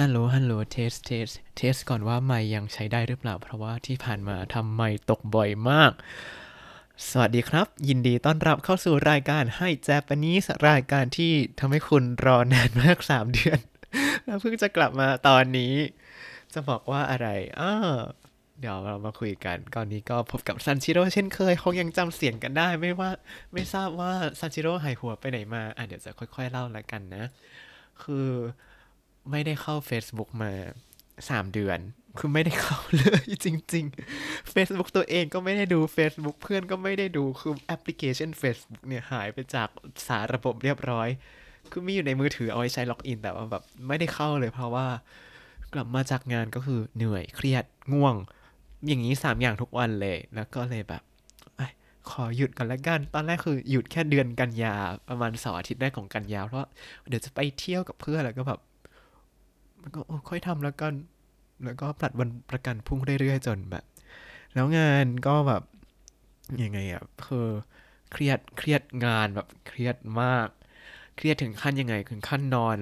ฮัลโหล ฮัลโหล test test test ก่อนว่าไมค์ยังใช้ได้หรือเปล่า เพราะว่าที่ผ่านมาทำไมค์ตกบ่อยมาก สวัสดีครับ ยินดีต้อนรับเข้าสู่รายการ Hi Japanese รายการที่ทำให้คุณรอนานมากสามเดือน แล้วเพิ่งจะกลับมาตอนนี้ จะบอกว่าอะไรอ้าเดี๋ยวเรามาคุยกัน ก่อนนี้ก็พบกับซันชิโร่เช่นเคย คงยังจำเสียงกันได้ ไม่ว่า ไม่ทราบว่าซันชิโร่หายหัวไปไหนมา อะเดี๋ยวจะค่อย ๆ เล่าละกันนะ คือ ไม่ได้เข้า Facebook มาสามเดือน คือไม่ได้เข้าเลยจริง ๆ Facebook ตัวเองก็ไม่ได้ดู Facebook เพื่อนก็ไม่ได้ดูคือแอปพลิเคชัน Facebook เนี่ยหายไปจากสารระบบเรียบร้อย คือมีอยู่ในมือถือเอาไว้ใช้ล็อกอิน แต่ว่าแบบไม่ได้เข้าเลยเพราะว่ากลับมาจากงานก็คือเหนื่อยเครียดง่วง อย่างนี้สามอย่างทุกวันเลยแล้วก็เลยแบบขอหยุดก่อนละกัน ตอนแรกคือหยุดแค่เดือนกันยาประมาณเสาร์อาทิตย์แรกของกันยาเพราะเดี๋ยวจะไปเที่ยวกับเพื่อนแล้วก็แบบ มันก็โอ้ค่อยทำแล้วกัน แล้วก็ผลัดวันประกันพรุ่งเรื่อยๆจนแบบ แล้วงานก็แบบยังไงอะคือเครียดเครียดงานแบบเครียดมาก เครียดถึงขั้นยังไงถึงขั้นนอน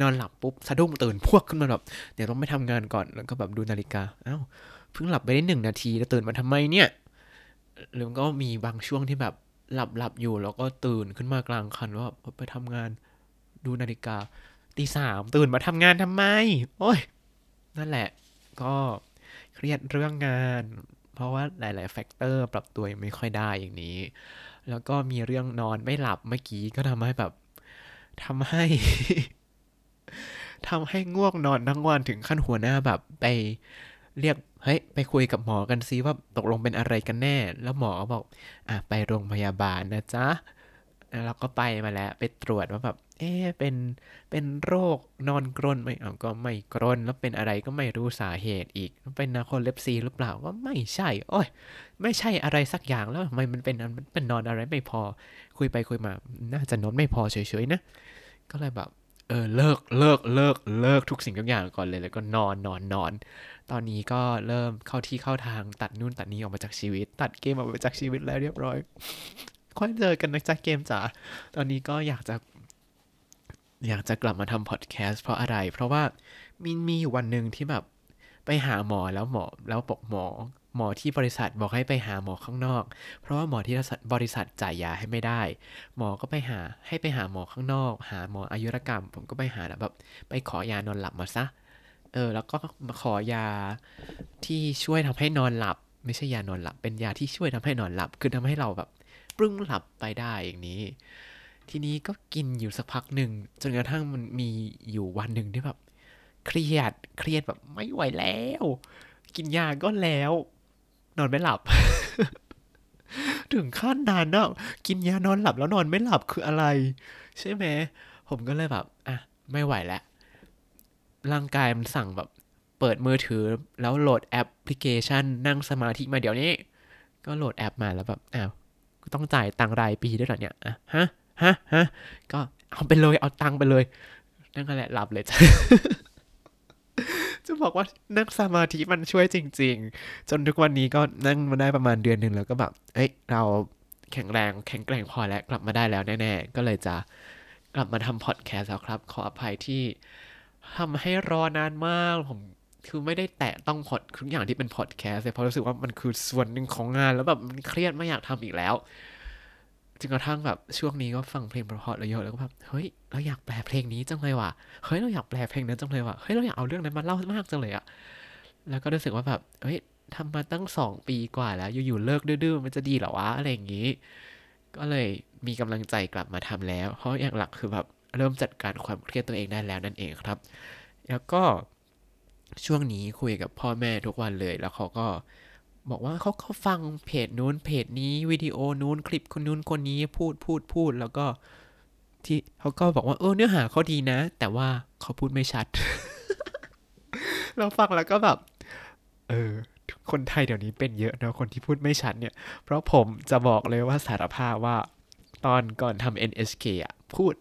นอนหลับปุ๊บสะดุ้งตื่นพวกขึ้นมาแบบเดี๋ยวต้องไปทำงานก่อนแล้วก็แบบดูนาฬิกาอ้าวเพิ่งหลับไปได้หนึ่งนาทีแล้วตื่นมาทำไมเนี่ยหรือก็มีบางช่วงที่แบบหลับหลับอยู่แล้วก็ตื่นขึ้นมากลางคันว่าไปทำงานดูนาฬิกา ตีสามตื่นมาทำงานทำไม โอ้ย นั่นแหละ ก็เครียดเรื่องงาน เพราะว่าหลาย ๆ factor ปรับตัวยังไม่ค่อยได้อย่างนี้ แล้วก็มีเรื่องนอนไม่หลับเมื่อกี้ก็ทำให้แบบทำให้ทำให้ง่วงนอนทั้งวันถึงขั้นหัวหน้าแบบไปเรียกเฮ้ยไปคุยกับหมอกันซิว่าตกลงเป็นอะไรกันแน่ แล้วหมอก็บอก อะไปโรงพยาบาลนะจ๊ะ แล้วเราก็ไปมาแล้ว ไปตรวจว่าแบบ เอ๊เป็นเป็นโรคนอนกรนไหมเอาก็ไม่กรนแล้วเป็นอะไรก็ไม่รู้สาเหตุอีก เป็นนาโคเลปซีหรือเปล่าก็ไม่ใช่โอ้ยไม่ใช่อะไรสักอย่างแล้วทำไมมันเป็นอันมันเป็นนอนอะไรไม่พอ คุยไปคุยมา น่าจะนอนไม่พอเฉยๆนะ ก็เลยแบบเออเลิกเลิกเลิกเลิกทุกสิ่งทุกอย่างก่อนเลยแล้วก็นอนนอนนอน ตอนนี้ก็เริ่มเข้าที่เข้าทางตัดนู่นตัดนี้ออกมาจากชีวิต ตัดเกมออกมาจากชีวิตแล้วเรียบร้อยค่อยเจอกันนะจ๊ะเกมจ๋าตอนนี้ก็อยากจะ อยากจะกลับมาทำพอดแคสต์เพราะอะไร เพราะว่ามีมีอยู่วันหนึ่งที่แบบไปหาหมอแล้วหมอแล้วบอกหมอ หมอที่บริษัทบอกให้ไปหาหมอข้างนอก เพราะว่าหมอที่บริษัทจ่ายยาให้ไม่ได้ หมอก็ไปหาให้ไปหาหมอข้างนอก หาหมออายุรกรรม ผมก็ไปหาแบบไปขอยานอนหลับมาซะเออแล้วก็มาขอยาที่ช่วยทำให้นอนหลับ ไม่ใช่ยานอนหลับ เป็นยาที่ช่วยทำให้นอนหลับ คือทำให้เราแบบปรึ้งหลับไปได้อย่างนี้ ทีนี้ก็กินอยู่สักพักหนึ่งจนกระทั่งมันมีอยู่วันหนึ่งที่แบบ เครียดเครียดแบบไม่ไหวแล้ว กินยาก็แล้ว นอนไม่หลับ ถึงขั้นนานเนาะกินยานอนหลับแล้วนอนไม่หลับคืออะไร ใช่ไหมผมก็เลยแบบอะไม่ไหวแล้วร่างกายมันสั่งแบบเปิดมือถือแล้วโหลดแอปพลิเคชัน นั่งสมาธิมาเดี๋ยวนี้ ก็โหลดแอปมาแล้วแบบอ้าวต้องจ่ายตังรายปีด้วยเหรอเนี่ยอะฮะ ฮะฮะก็เอาไปเลยเอาตังไปเลย นั่นก็แหละหลับเลยจ้ะจะบอกว่านั่งสมาธิมันช่วยจริง ๆ จนทุกวันนี้ก็นั่งมาได้ประมาณเดือนหนึ่งแล้วก็แบบเอ้ยเราแข็งแรงแข็งแกร่งพอแล้วกลับมาได้แล้วแน่ๆ ก็เลยจะกลับมาทำพอดแคสต์แล้วครับ ขออภัยที่ทำให้รอนานมากผมคือไม่ได้แตะต้องพอดทุกอย่างที่เป็นพอดแคสต์เลยเพราะรู้สึกว่ามันคือส่วนหนึ่งของงานแล้วแบบมันเครียดไม่อยากทำอีกแล้ว จนกระทั่งแบบช่วงนี้ก็ฟังเพลงเพราะๆเยอะแล้วก็แบบเฮ้ยเราอยากแปลเพลงนี้จังเลยว่ะเฮ้ยเราอยากแปลเพลงนั้นจังเลยว่ะเฮ้ยเราอยากเอาเรื่องนั้นมาเล่ามากจังเลยอะแล้วก็รู้สึกว่าแบบเฮ้ยทำมาตั้งสองปีกว่าแล้ว อยู่ๆเลิกดื้อๆมันจะดีหรอวะอะไรอย่างนี้ ก็เลยมีกำลังใจกลับมาทำแล้ว เพราะอย่างหลักคือแบบเริ่มจัดการความเครียดตัวเองได้แล้วนั่นเองครับ แล้วก็ช่วงนี้คุยกับพ่อแม่ทุกวันเลย แล้วเขาก็ บอกว่าเขาเขาฟังเพจนู้นเพจนี้วิดีโอนู้นคลิปคนนู้นคนนี้พูดพูดพูดแล้วก็ที่เขาก็บอกว่าเออเนื้อหาเขาดีนะ แต่ว่าเขาพูดไม่ชัด เราฟังแล้วก็แบบ เออ คนไทยเดี๋ยวนี้เป็นเยอะนะคนที่พูดไม่ชัดเนี่ย เพราะผมจะบอกเลยว่าสารภาพว่า ตอนก่อนทำ NHK อะ พูด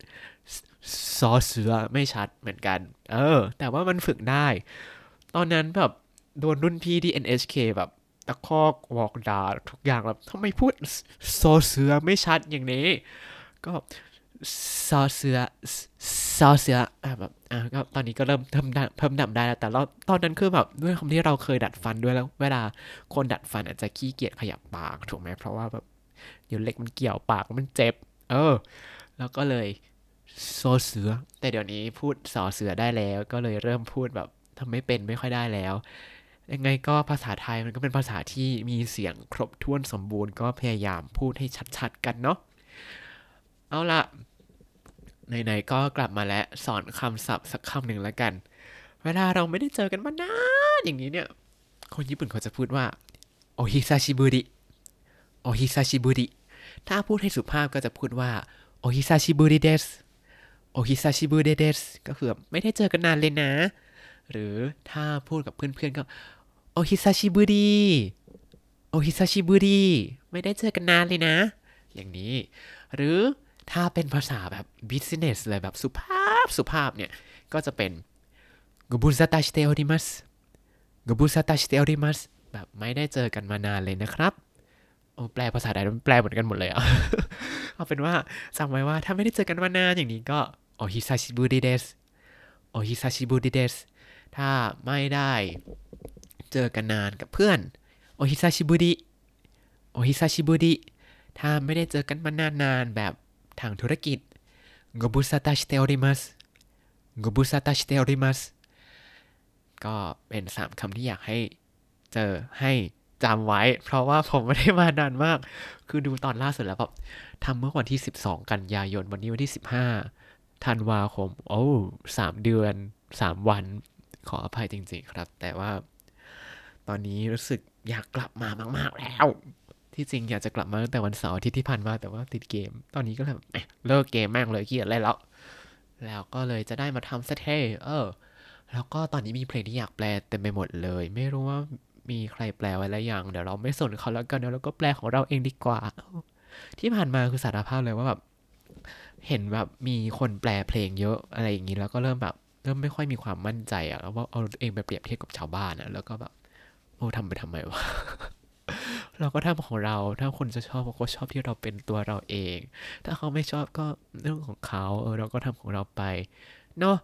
ซอเสือไม่ชัดเหมือนกัน เออ แต่ว่ามันฝึกได้ ตอนนั้นแบบโดนรุ่นพี่ที่ NHK แบบ ตะคอกบอกด่าทุกอย่างแบบทำไมพูดซอเสือไม่ชัดอย่างนี้ ก็ซอเสือซอเสืออะแบบอะก็ตอนนี้ก็เริ่มเพิ่มดัเพิ่มดับได้แล้ว แต่เราตอนนั้นคือแบบด้วยคำที่เราเคยดัดฟันด้วยแล้ว เวลาคนดัดฟันอาจจะขี้เกียจขยับปากถูกไหมเพราะว่าแบบเดี๋ยวเล็กมันเกี่ยวปากมันเจ็บ เออ แล้วก็เลยซอเสือ แต่เดี๋ยวนี้พูดสอเสือได้แล้ว ก็เลยเริ่มพูดแบบทำไม่เป็นไม่ค่อยได้แล้ว ยังไงก็ภาษาไทยมันก็เป็นภาษาที่มีเสียงครบถ้วนสมบูรณ์ก็พยายามพูดให้ชัดๆกันเนาะเอาละไหนๆก็กลับมาแล้วสอนคำศัพท์สักคำหนึ่งแล้วกัน เวลาเราไม่ได้เจอกันมานานอย่างนี้เนี่ย คนญี่ปุ่นเขาจะพูดว่าโอฮิซาชิบุริโอฮิซาชิบุริถ้าพูดให้สุภาพก็จะพูดว่าโอฮิซาชิบุริเดสโอฮิซาชิบุริเดสก็คือไม่ได้เจอกันนานเลยนะ หรือถ้าพูดกับเพื่อนๆก็ お久しぶり お久しぶり ไม่ได้เจอกันนานเลยนะ อย่างนี้ หรือถ้าเป็นภาษาแบบ business เลยแบบสุภาพสุภาพเนี่ย ก็จะเป็นご無沙汰しております ご無沙汰しております แบบไม่ได้เจอกันมานานเลยนะครับ โอ้แปลภาษาไทยมันแปลเหมือนกันหมดเลยอะเอาเป็นว่าจำไว้ว่าถ้าไม่ได้เจอกันมานานอย่างนี้ก็お久しぶりです お久しぶりです ถ้าไม่ได้ เจอกันนานกับเพื่อน お久しぶり お久しぶり ถ้าไม่ได้เจอกันมานานๆแบบทางธุรกิจご無沙汰しております ご無沙汰しております ก็เป็นสามคำที่อยากให้เจอให้จำไว้ เพราะว่าผมไม่ได้มานานมาก คือดูตอนล่าสุดแล้วแบบทำเมื่อวันที่ 12 กันยายนวันนี้วันที่ 15ธันวาคม โอ้สามเดือนสามวันขออภัยจริง ๆ ครับ แต่ว่า ตอนนี้รู้สึกอยากกลับมามากๆแล้ว ที่จริงอยากจะกลับมาตั้งแต่วันเสาร์ทิตย์ที่ผ่านมาแต่ว่าติดเกม ตอนนี้ก็เลยแบบเลิกเกมแม่งเลยเกียจเล่นแล้ว แล้วก็เลยจะได้มาทำสักเท่เออ แล้วก็ตอนนี้มีเพลงที่อยากแปลเต็มไปหมดเลย ไม่รู้ว่ามีใครแปลไว้แล้วยังเดี๋ยวเราไม่สนเขาแล้วกันเดี๋ยวเราก็แปลของเราเองดีกว่า ที่ผ่านมาคือสารภาพเลยว่าแบบเห็นแบบมีคนแปลเพลงเยอะอะไรอย่างนี้แล้วก็เริ่มแบบเริ่มไม่ค่อยมีความมั่นใจอะแล้วว่าเอาเองไปเปรียบเทียบกับชาวบ้านอะแล้วก็แบบ โอ้ทำไปทำไมวะ เราก็ทำของเรา ถ้าคนจะชอบเขาก็ชอบที่เราเป็นตัวเราเอง ถ้าเขาไม่ชอบก็เรื่องของเขา เออเราก็ทำของเราไป เนาะ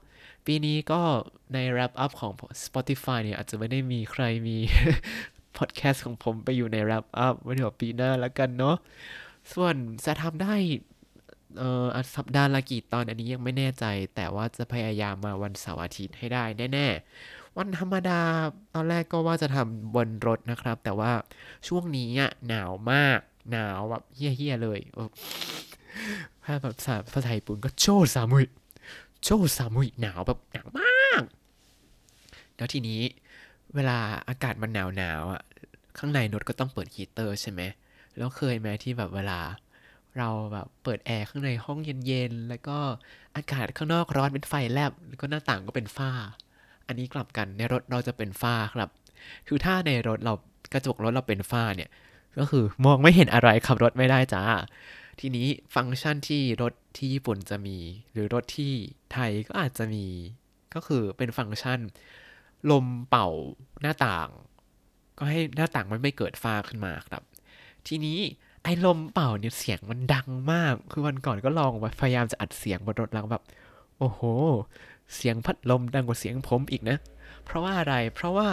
ปีนี้ก็ใน wrap up ของ Spotify เนี่ยอาจจะไม่ได้มีใครมี podcast ของผมไปอยู่ใน wrap up ไว้เดี๋ยวปีหน้าแล้วกันเนาะ ส่วนจะทำได้เอ่อสัปดาห์ละกี่ตอนอันนี้ยังไม่แน่ใจ แต่ว่าจะพยายามมาวันเสาร์อาทิตย์ให้ได้แน่ ๆ วันธรรมดา ตอนแรกก็ว่าจะทำบนรถนะครับ แต่ว่าช่วงนี้อะหนาวมาก หนาวแบบเฮี้ยๆเลยเออถ้าแบบภาษาภาษาญี่ปุ่นก็โชซามุยโชซามุยหนาวแบบหนาวมาก แล้วทีนี้เวลาอากาศมันหนาวหนาวอะข้างในรถก็ต้องเปิดฮีเตอร์ใช่ไหมแล้วเคยไหมที่แบบเวลาเราแบบเปิดแอร์ข้างในห้องเย็นๆ แล้วก็อากาศข้างนอกร้อนเป็นไฟแลบแล้วก็หน้าต่างก็เป็นฝ้า อันนี้กลับกันในรถเราจะเป็นฝ้าครับ คือถ้าในรถเรากระจกรถเราเป็นฝ้าเนี่ย ก็คือมองไม่เห็นอะไรขับรถไม่ได้จ้า ทีนี้ฟังก์ชันที่รถที่ญี่ปุ่นจะมี หรือรถที่ไทยก็อาจจะมี ก็คือเป็นฟังก์ชัน ลมเป่าหน้าต่าง ก็ให้หน้าต่างมันไม่เกิดฝ้าขึ้นมาครับ ทีนี้ไอ้ลมเป่าเนี่ยเสียงมันดังมาก คือวันก่อนก็ลองพยายามจะอัดเสียงบนรถแล้วแบบ โอ้โห เสียงพัดลมดังกว่าเสียงผมอีกนะ เพราะว่าอะไรเพราะว่า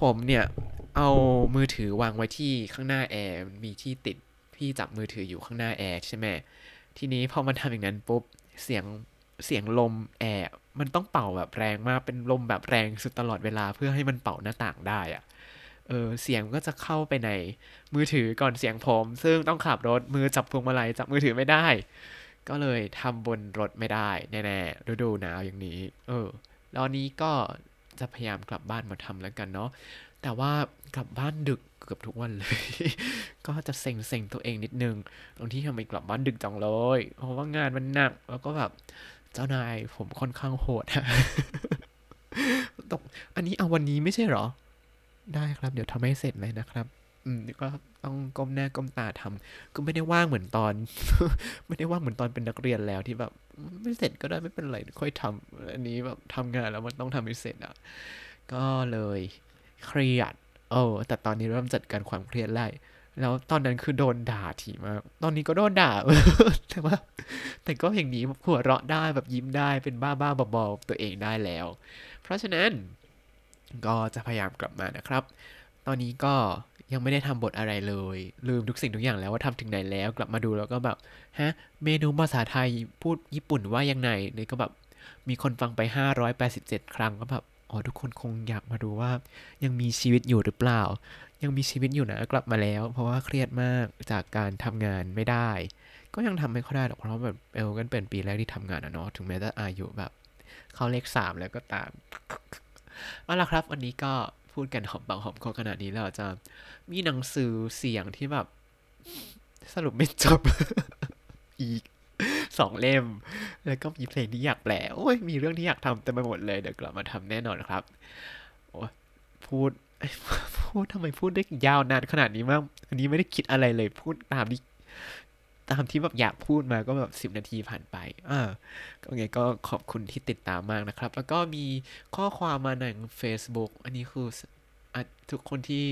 ผมเนี่ยเอามือถือวางไว้ที่ข้างหน้าแอร์มีที่ติดที่จับมือถืออยู่ข้างหน้าแอร์ใช่ไหมทีนี้พอมันทำอย่างนั้นปุ๊บเสียงเสียงลมแอร์มันต้องเป่าแบบแรงมากเป็นลมแบบแรงสุดตลอดเวลาเพื่อให้มันเป่าหน้าต่างได้อะเออเสียงก็จะเข้าไปในมือถือก่อนเสียงผม ซึ่งต้องขับรถมือจับพวงมาลัยจับมือถือไม่ได้ ก็เลยทำบนรถไม่ได้แน่ๆฤดูหนาวอย่างนี้ เออแล้วนี้ก็จะพยายามกลับบ้านมาทำแล้วกันเนาะแต่ว่ากลับบ้านดึกเกือบทุกวันเลย ก็จะเซ็งเซ็งๆตัวเองนิดนึง ตรงที่ทำไมกลับบ้านดึกจังเลย เพราะว่างานมันหนัก แล้วก็แบบเจ้านายผมค่อนข้างโหดตกอันนี้เอาวันนี้ไม่ใช่หรอ ได้ครับ เดี๋ยวทำให้เสร็จเลยนะครับ ก็ต้องก้มหน้าก้มตาทำก็ไม่ได้ว่างเหมือนตอน ไม่ได้ว่างเหมือนตอนเป็นนักเรียนแล้วที่แบบไม่เสร็จก็ได้ไม่เป็นไรค่อยทำอันนี้แบบทำงานแล้วมันต้องทำให้เสร็จอะก็เลยเครียดเออแต่ตอนนี้เริ่มจัดการความเครียดได้แล้วตอนนั้นคือโดนด่าถี่มาก ตอนนี้ก็โดนด่า แต่ว่า แต่ก็อย่างนี้หัวเราะได้แบบยิ้มได้เป็นบ้าบ้าๆบอๆตัวเองได้แล้ว เพราะฉะนั้นก็จะพยายามกลับมานะครับ ตอนนี้ก็ ยังไม่ได้ทำบทอะไรเลย ลืมทุกสิ่งทุกอย่างแล้วว่าทำถึงไหนแล้ว กลับมาดูแล้วก็แบบฮะเมนูภาษาไทยพูดญี่ปุ่นว่ายังไงนี่ก็แบบมีคนฟังไป 587 ครั้งก็แบบอ๋อทุกคนคงอยากมาดูว่า ยังมีชีวิตอยู่หรือเปล่า ยังมีชีวิตอยู่นะกลับมาแล้ว เพราะว่าเครียดมากจากการทำงานไม่ได้ ก็ยังทำไม่ค่อยได้หรอกเพราะแบบเอลกันเป็นปีแรกที่ทำงานอะเนาะถึงแม้จะอายุแบบ เข้าเลขสามแล้วก็ตามเอาละครับวันนี้ก็ พูดกันหอมปากหอมคอขนาดนี้แล้วจะมีหนังสือเสียงที่แบบ สรุปไม่จบ อีกสองเล่ม แล้วก็มีเพลงที่อยากแปลโอ้ยมีเรื่องที่อยากทำเต็มไปหมดเลย เดี๋ยวกลับมาทำแน่นอนครับ โอ้พูดพูดทำไมพูดได้ยาวนานขนาดนี้มาก อันนี้ไม่ได้คิดอะไรเลยพูดตามที่ ตามที่แบบอยากพูดมาก็แบบสิบนาทีผ่านไปอ่าก็ไงก็ขอบคุณที่ติดตามมากนะครับ แล้วก็มีข้อความมาใน Facebook อันนี้คืออทุกคนที่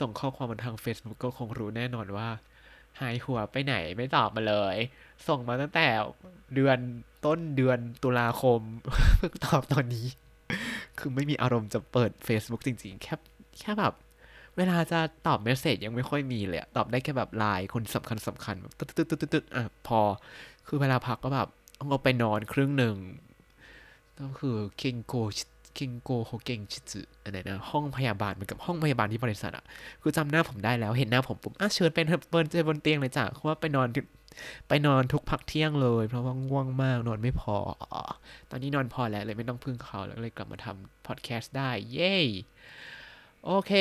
ส่งข้อความมาทาง Facebook ก็คงรู้แน่นอนว่า หายหัวไปไหนไม่ตอบมาเลย ส่งมาตั้งแต่เดือนต้นเดือนตุลาคมเพิ่งตอบตอนนี้ คือไม่มีอารมณ์จะเปิด Facebook จริง ๆ แค่แค่แบบ เวลาจะตอบเมสเซจยังไม่ค่อยมีเลยตอบได้แค่แบบไลน์คนสำคัญสำคัญแบบตึ๊ดตึ๊ดตึ๊ดตึ๊ดอะพอ คือเวลาพักก็แบบต้องเอาไปนอนครึ่งหนึ่งก็คือเคนโกเคนโกโฮเกงชิซึอะไรนะห้องพยาบาลเหมือนกับห้องพยาบาลที่บริษัทอะคือจำหน้าผมได้แล้วเห็นหน้าผมปุ๊บอะเชิญเป็นเปิดเจบนเตียงเลยจ้ะเพราะว่าไปนอนไปนอนทุกพักเที่ยงเลย เพราะว่าง่วงมากนอนไม่พออ๋อตอนนี้นอนพอแล้วเลยไม่ต้องพึ่งเขาแล้วเลยกลับมาทำพอดแคสต์ได้ เย้ โอเค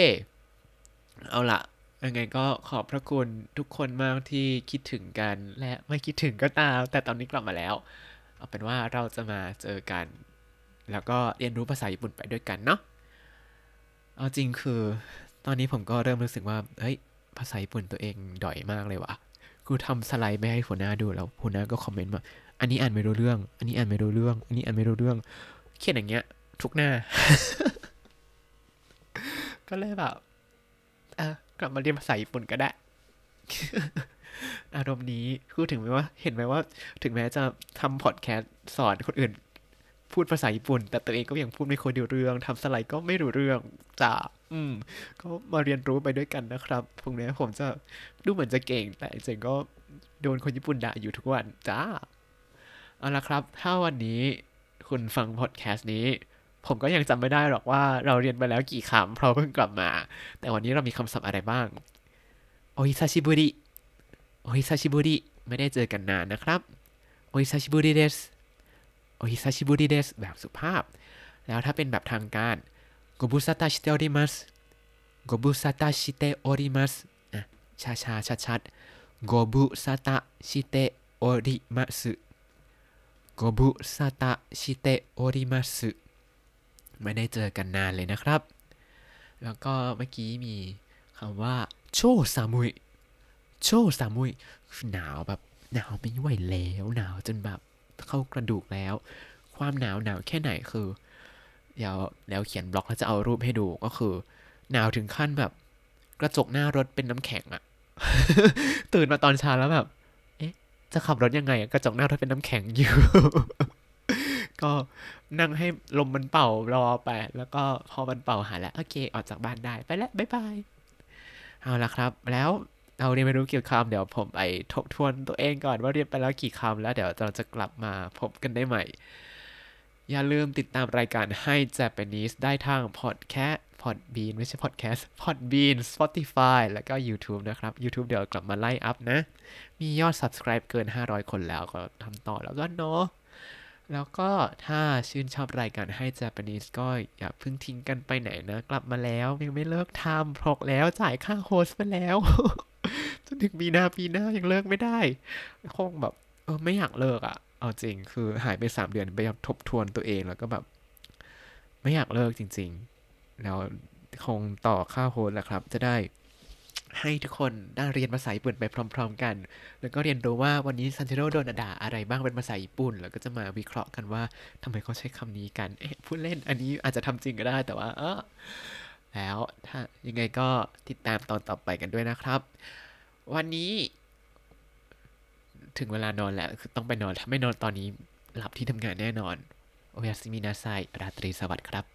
เอาละยังไงก็ขอบพระคุณทุกคนมากที่คิดถึงกันและไม่คิดถึงก็ตาม แต่ตอนนี้กลับมาแล้ว เอาเป็นว่าเราจะมาเจอกัน แล้วก็เรียนรู้ภาษาญี่ปุ่นไปด้วยกันเนาะเอาจริงคือ ตอนนี้ผมก็เริ่มรู้สึกว่าเฮ้ยภาษาญี่ปุ่นตัวเองด่อยมากเลยวะกูทำสไลด์ไปให้หัวหน้าดูแล้วหัวหน้าก็คอมเมนต์มา อันนี้อ่านไม่รู้เรื่อง อันนี้อ่านไม่รู้เรื่อง อันนี้อ่านไม่รู้เรื่อง เขียนอย่างเงี้ย ทุกหน้า ก็เลยแบบ กลับมาเรียนภาษาญี่ปุ่นก็ได้ อารมณ์นี้คือถึงแม้ว่า เห็นไหมว่า ถึงแม้จะทำพอดแคสต์สอนคนอื่น พูดภาษาญี่ปุ่น แต่ตัวเองก็ยังพูดไม่ค่อยรู้เรื่องทำสไลด์ก็ไม่รู้เรื่องจ้าอืม ก็มาเรียนรู้ไปด้วยกันนะครับพรุ่งนี้ผมจะดูเหมือนจะเก่ง แต่จริงๆก็โดนคนญี่ปุ่นด่าอยู่ทุกวันจ้าเอาละครับ ถ้าวันนี้คุณฟังพอดแคสต์นี้ ผมก็ยังจำไม่ได้หรอกว่าเราเรียนไปแล้วกี่คำเพราะเพิ่งกลับมา แต่วันนี้เรามีคำศัพท์อะไรบ้าง โอฮิซาชิบุริโอฮิซาชิบุริไม่ได้เจอกันนานนะครับ โอฮิซาชิบุริเดสโอฮิซาชิบุริเดสแบบสุภาพ แล้วถ้าเป็นแบบทางการโกบุซาตาชิเตอริมัสโกบุซาตาชิเตอริมัสอะช้าช้าชัดชัดโกบุซาตาชิเตอริมัสโกบุซาตาชิเตอริมัส ไม่ได้เจอกันนานเลยนะครับ แล้วก็เมื่อกี้มีคำว่า โชซามุยโชซามุยหนาวแบบหนาวไม่ไหวแล้วหนาวจนแบบเข้ากระดูกแล้ว ความหนาวหนาวแค่ไหนคือ เดี๋ยวแล้วเขียนบล็อกแล้วจะเอารูปให้ดูก็คือ หนาวถึงขั้นแบบ กระจกหน้ารถเป็นน้ำแข็งอะตื่นมาตอนเช้าแล้วแบบ เอ๊ะ จะขับรถยังไงกระจกหน้ารถเป็นน้ำแข็งอยู่ ก็นั่งให้ลมมันเป่ารอไป แล้วก็พอมันเป่าหายแล้ว โอเค ออกจากบ้านได้ไปแล้วบ๊ายบาย เอาละครับ แล้วเราเรียนไม่รู้กี่คำเดี๋ยวผมไปทบทวนตัวเองก่อนว่าเรียนไปแล้วกี่คำแล้วเดี๋ยวเราจะกลับมาพบกันได้ใหม่ อย่าลืมติดตามรายการให้ Japanese ได้ทาง Podcast Podbean ไม่ใช่ Podcast Podbean Spotify แล้วก็ YouTube นะครับ YouTube เดี๋ยวกลับมาไล่อัพนะ มียอด Subscribe เกิน 500 คนแล้วก็ทำต่อแล้วก็เนาะ แล้วก็ถ้าชื่นชอบรายการให้ Japanese ก็อย่าเพิ่งทิ้งกันไปไหนนะ กลับมาแล้วยังไม่เลิกทำพรกแล้วจ่ายค่าโฮสไปแล้ว จนถึงมีนาปีหน้ายังเลิกไม่ได้ คงแบบเออไม่อยากเลิกอะ่ะ เอาจริงคือหายไปสามเดือนไปทบทวนตัวเองแล้วก็แบบ ไม่อยากเลิกจริง ๆ แล้วคงต่อค่าโฮสแหละครับ จะได้ ให้ทุกคนได้เรียนภาษาญี่ปุ่นไปพร้อม ๆ กัน แล้วก็เรียนรู้ว่าวันนี้ซันเชโรโดนด่าอะไรบ้างเป็นภาษาญี่ปุ่น แล้วก็จะมาวิเคราะห์กันว่าทำไมเขาใช้คำนี้กัน เอ๊ะพูดเล่นอันนี้อาจจะทำจริงก็ได้แต่ว่าเออแล้วถ้ายังไงก็ติดตามตอนต่อไปกันด้วยนะครับ วันนี้ ถึงเวลานอนแล้วคือต้องไปนอนถ้าไม่นอนตอนนี้หลับที่ทำงานแน่นอน โอยาสมินาไซราตรีสวัสดิ์ครับ